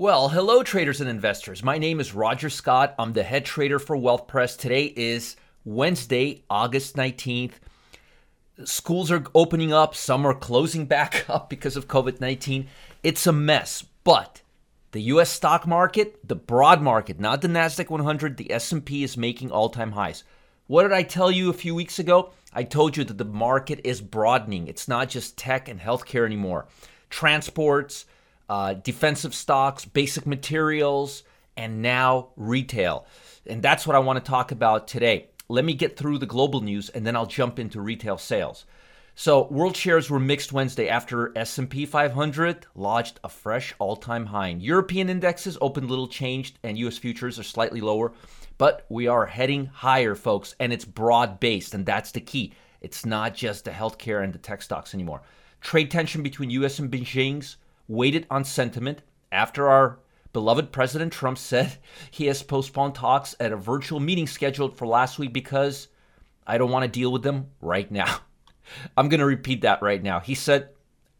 Well, hello, traders and investors. My name is Roger Scott. I'm the head trader for Wealth Press. Today is Wednesday, August 19th. Schools are opening up, some are closing back up because of COVID 19. It's a mess, but the US stock market, the broad market, not the Nasdaq 100, the S&P is making all-time highs. What did I tell you a few weeks ago? I told you that the market is broadening. It's not just tech and healthcare anymore. Transports, uh, defensive stocks, basic materials, and now retail. And that's what I want to talk about today. Let me get through the global news and then I'll jump into retail sales. So, world shares were mixed Wednesday after S&P 500 lodged a fresh all-time high. European indexes opened little changed and US futures are slightly lower, but we are heading higher, folks, and it's broad-based and that's the key. It's not just the healthcare and the tech stocks anymore. Trade tension between US and Beijing's waited on sentiment after our beloved President Trump said he has postponed talks at a virtual meeting scheduled for last week because I don't want to deal with them right now. I'm going to repeat that right now. He said,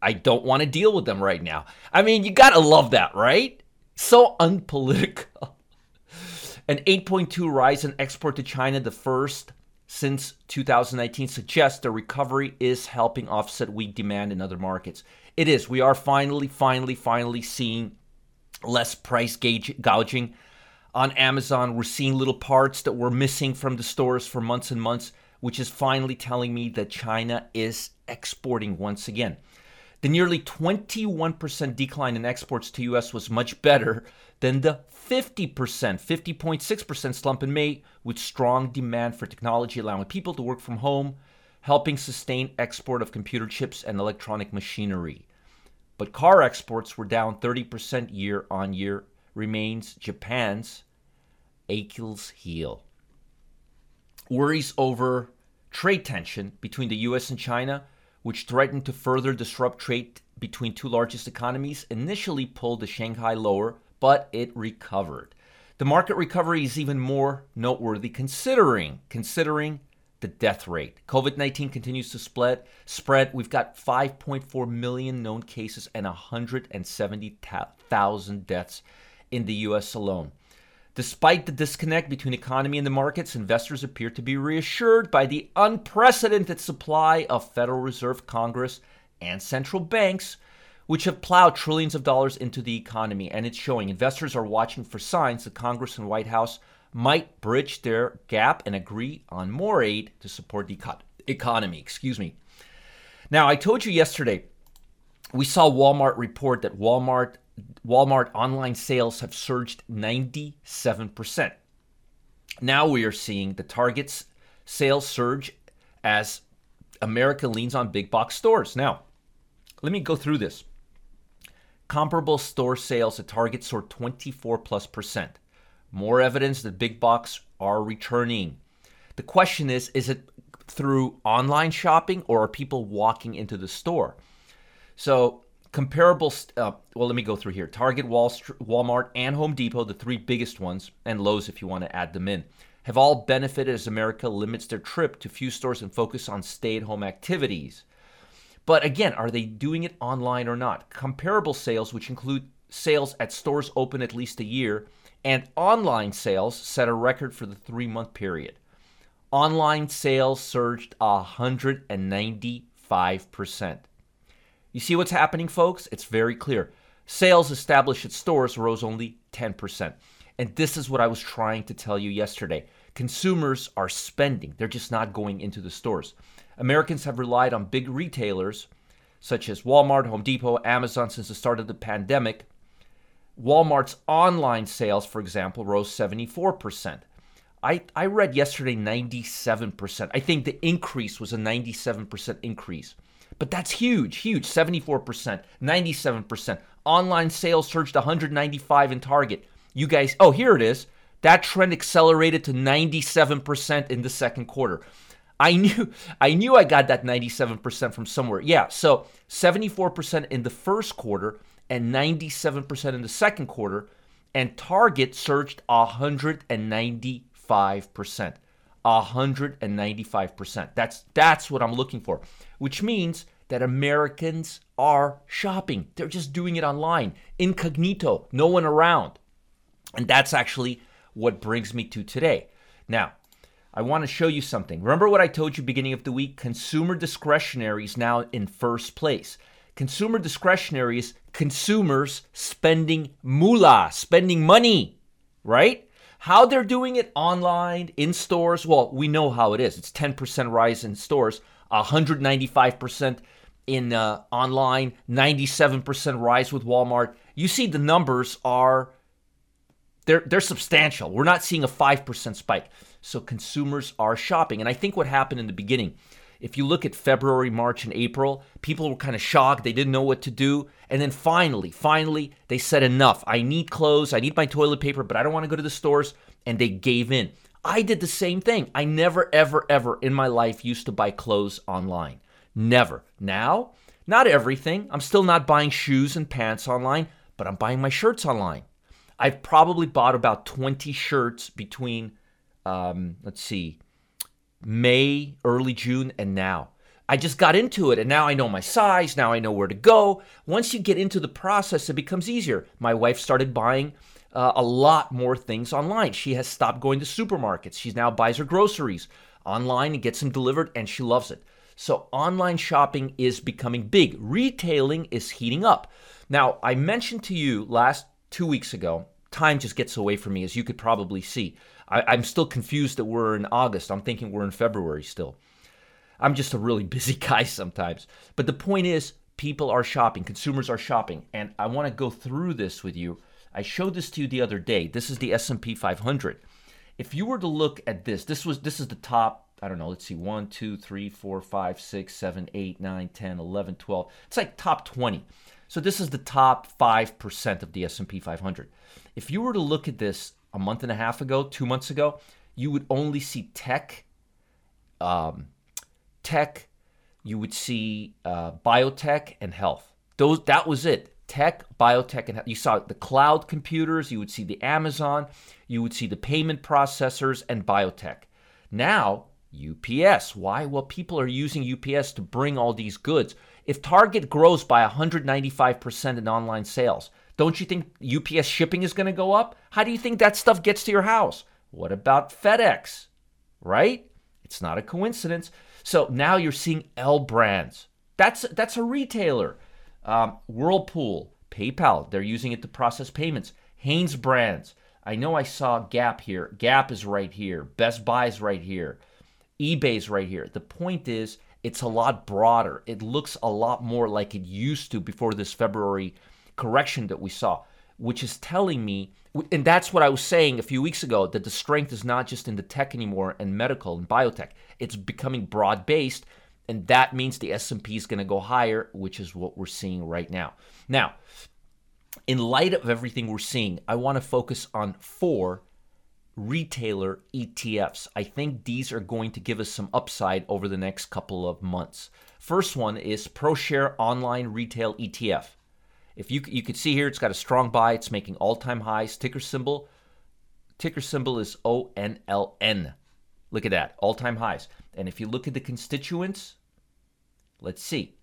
I don't want to deal with them right now. I mean, you got to love that, right? So unpolitical. An 8.2 rise in export to China, the first since 2019, suggests the recovery is helping offset weak demand in other markets. It is. We are finally, finally, finally seeing less price gauge, gouging on Amazon. We're seeing little parts that were missing from the stores for months and months, which is finally telling me that China is exporting once again. The nearly 21% decline in exports to US was much better than the 50%, 50.6% slump in May, with strong demand for technology allowing people to work from home, helping sustain export of computer chips and electronic machinery. But car exports were down 30% year on year, remains Japan's Achilles heel. Worries over trade tension between the US and China, which threatened to further disrupt trade between two largest economies, initially pulled the Shanghai lower, but it recovered. The market recovery is even more noteworthy considering considering the death rate. COVID 19 continues to spread. Spread. We've got 5.4 million known cases and 170,000 deaths in the U.S. alone. Despite the disconnect between economy and the markets, investors appear to be reassured by the unprecedented supply of Federal Reserve, Congress, and central banks, which have plowed trillions of dollars into the economy. And it's showing. Investors are watching for signs that Congress and White House might bridge their gap and agree on more aid to support the economy. Excuse me. Now, I told you yesterday we saw Walmart report that Walmart Walmart online sales have surged 97%. Now we are seeing the Target's sales surge as America leans on big box stores. Now, let me go through this. Comparable store sales at Target soared 24 plus percent. More evidence that big box are returning. The question is is it through online shopping or are people walking into the store? So, comparable, uh, well, let me go through here Target, Walmart, and Home Depot, the three biggest ones, and Lowe's if you want to add them in, have all benefited as America limits their trip to few stores and focus on stay at home activities. But again, are they doing it online or not? Comparable sales, which include sales at stores open at least a year, and online sales set a record for the three month period. Online sales surged 195%. You see what's happening, folks? It's very clear. Sales established at stores rose only 10%. And this is what I was trying to tell you yesterday. Consumers are spending, they're just not going into the stores. Americans have relied on big retailers such as Walmart, Home Depot, Amazon since the start of the pandemic Walmart's online sales, for example, rose 74%. I, I read yesterday 97%. I think the increase was a 97% increase. But that's huge, huge. 74%, 97%, Online sales surged 195 in Target. You guys, oh, here it is. That trend accelerated to 97% in the second quarter. I knew I knew I got that 97% from somewhere. Yeah, so 74% in the first quarter and 97% in the second quarter and Target surged 195%. 195%. That's that's what I'm looking for, which means that Americans are shopping. They're just doing it online, incognito, no one around. And that's actually what brings me to today. Now, I want to show you something. Remember what I told you beginning of the week? Consumer discretionary is now in first place. Consumer discretionary is consumers spending moolah, spending money, right? How they're doing it online, in stores, well, we know how it is. It's 10% rise in stores, 195% in uh, online, 97% rise with Walmart. You see the numbers are they're they're substantial. We're not seeing a 5% spike. So consumers are shopping. And I think what happened in the beginning, if you look at February, March, and April, people were kind of shocked. They didn't know what to do. And then finally, finally, they said, enough. I need clothes. I need my toilet paper, but I don't want to go to the stores. And they gave in. I did the same thing. I never, ever, ever in my life used to buy clothes online. Never. Now, not everything. I'm still not buying shoes and pants online, but I'm buying my shirts online. I've probably bought about 20 shirts between, um, let's see, May, early June, and now. I just got into it and now I know my size. Now I know where to go. Once you get into the process, it becomes easier. My wife started buying uh, a lot more things online. She has stopped going to supermarkets. She now buys her groceries online and gets them delivered, and she loves it. So online shopping is becoming big. Retailing is heating up. Now, I mentioned to you last two weeks ago, time just gets away from me, as you could probably see. I, am still confused that we're in August. I'm thinking we're in February still. I'm just a really busy guy sometimes. But the point is, people are shopping, consumers are shopping, and I want to go through this with you. I showed this to you the other day. This is the S&P 500. If you were to look at this, this was this is the top. I don't know. Let's see. 1, 2, 3, 4, 5, 6, 7, 8, 9, 10, 11, 12. It's like top 20. So this is the top 5% of the S&P 500. If you were to look at this a month and a half ago, two months ago, you would only see tech, um, tech, you would see uh, biotech and health. Those that was it. Tech, biotech, and health. you saw the cloud computers. You would see the Amazon. You would see the payment processors and biotech. Now UPS. Why? Well, people are using UPS to bring all these goods. If Target grows by 195% in online sales, don't you think UPS shipping is going to go up? How do you think that stuff gets to your house? What about FedEx? Right? It's not a coincidence. So now you're seeing L brands. That's that's a retailer. Um, Whirlpool, PayPal, they're using it to process payments. Hanes brands. I know I saw Gap here. Gap is right here. Best Buy is right here. eBay's right here. The point is, it's a lot broader. It looks a lot more like it used to before this February correction that we saw, which is telling me, and that's what I was saying a few weeks ago, that the strength is not just in the tech anymore and medical and biotech. It's becoming broad based, and that means the S&P is going to go higher, which is what we're seeing right now. Now, in light of everything we're seeing, I want to focus on four retailer ETFs. I think these are going to give us some upside over the next couple of months. First one is ProShare Online Retail ETF. If you you can see here, it's got a strong buy. It's making all-time highs. Ticker symbol, ticker symbol is ONLN. Look at that, all-time highs. And if you look at the constituents, let's see.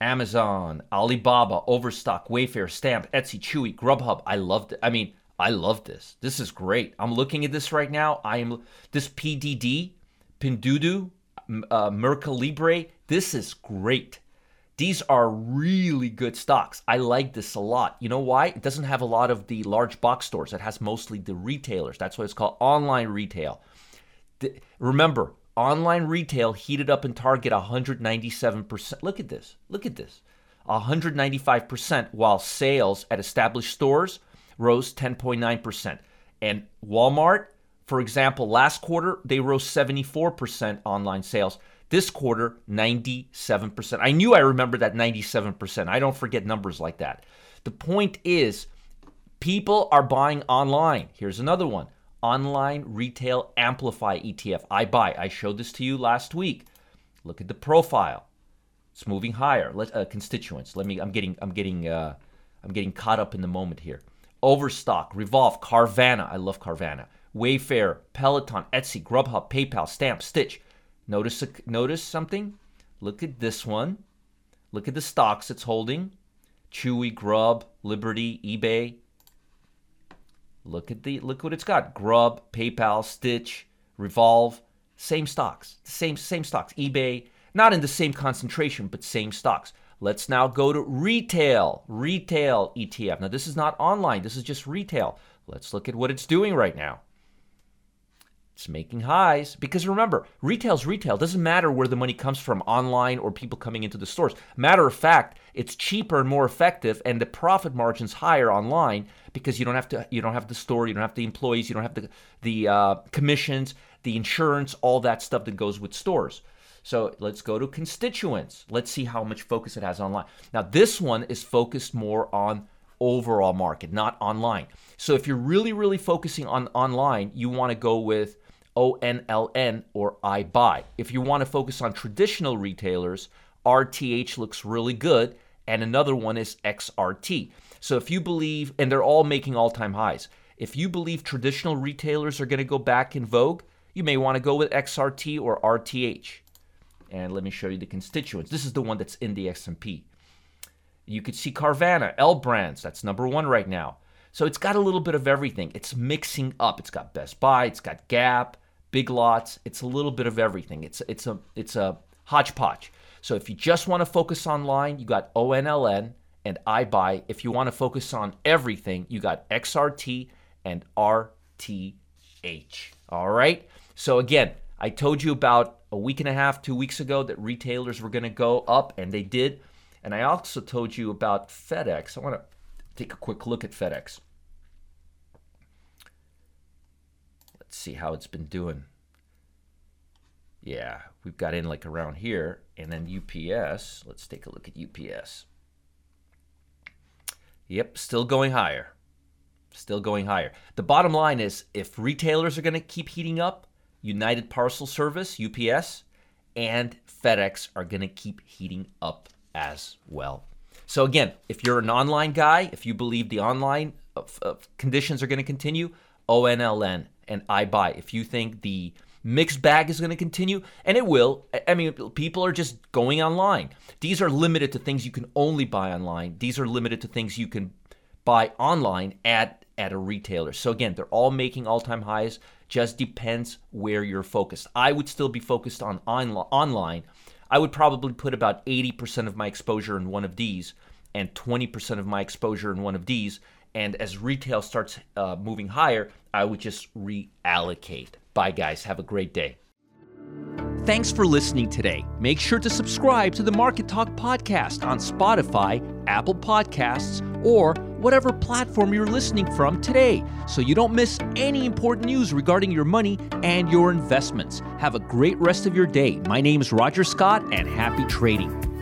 Amazon, Alibaba, Overstock, Wayfair, Stamp, Etsy, Chewy, Grubhub. I loved it. I mean, I love this. This is great. I'm looking at this right now. I am this PDD, Pinduoduo, uh, Mercado Libre. This is great. These are really good stocks. I like this a lot. You know why? It doesn't have a lot of the large box stores. It has mostly the retailers. That's why it's called online retail. The, remember, online retail heated up in Target 197%. Look at this. Look at this. 195%, while sales at established stores rose 10.9%. And Walmart, for example, last quarter, they rose 74% online sales. This quarter, 97%. I knew I remembered that 97%. I don't forget numbers like that. The point is, people are buying online. Here's another one Online Retail Amplify ETF. iBuy. I showed this to you last week. Look at the profile. It's moving higher. Let, uh, constituents. Let me. I'm getting. I'm getting. Uh, I'm getting caught up in the moment here. Overstock, Revolve, Carvana. I love Carvana. Wayfair, Peloton, Etsy, Grubhub, PayPal, Stamp, Stitch. Notice notice something? Look at this one. Look at the stocks it's holding. Chewy, Grub, Liberty, eBay. Look at the look what it's got. Grub, PayPal, Stitch, Revolve, same stocks. Same same stocks. eBay, not in the same concentration, but same stocks. Let's now go to retail, retail ETF. Now this is not online, this is just retail. Let's look at what it's doing right now. It's making highs because remember, retail's retail. Doesn't matter where the money comes from, online or people coming into the stores. Matter of fact, it's cheaper and more effective, and the profit margin's higher online because you don't have to. You don't have the store, you don't have the employees, you don't have the the uh, commissions, the insurance, all that stuff that goes with stores. So let's go to constituents. Let's see how much focus it has online. Now this one is focused more on overall market, not online. So if you're really, really focusing on online, you want to go with ONLN or iBuy. If you want to focus on traditional retailers, RTH looks really good, and another one is XRT. So if you believe, and they're all making all time highs, if you believe traditional retailers are going to go back in vogue, you may want to go with XRT or RTH. And let me show you the constituents. This is the one that's in the S&P. You could see Carvana, L Brands, that's number one right now. So it's got a little bit of everything. It's mixing up. It's got Best Buy, it's got Gap, Big Lots. It's a little bit of everything. It's it's a it's a hodgepodge. So if you just want to focus online, you got ONLN and iBuy. If you want to focus on everything, you got XRT and RTH. All right. So again, I told you about a week and a half, two weeks ago that retailers were going to go up, and they did. And I also told you about FedEx. I want to take a quick look at FedEx. Let's see how it's been doing. Yeah, we've got in like around here. And then UPS, let's take a look at UPS. Yep, still going higher. Still going higher. The bottom line is if retailers are going to keep heating up, United Parcel Service, UPS, and FedEx are going to keep heating up as well. So, again, if you're an online guy, if you believe the online uh, uh, conditions are going to continue, ONLN and iBuy. If you think the mixed bag is going to continue, and it will, I mean, people are just going online. These are limited to things you can only buy online. These are limited to things you can buy online at at a retailer. So again, they're all making all-time highs. Just depends where you're focused. I would still be focused on, on online. I would probably put about 80% of my exposure in one of these and 20% of my exposure in one of these and as retail starts uh, moving higher, I would just reallocate. Bye, guys. Have a great day. Thanks for listening today. Make sure to subscribe to the Market Talk podcast on Spotify, Apple Podcasts, or whatever platform you're listening from today so you don't miss any important news regarding your money and your investments. Have a great rest of your day. My name is Roger Scott, and happy trading.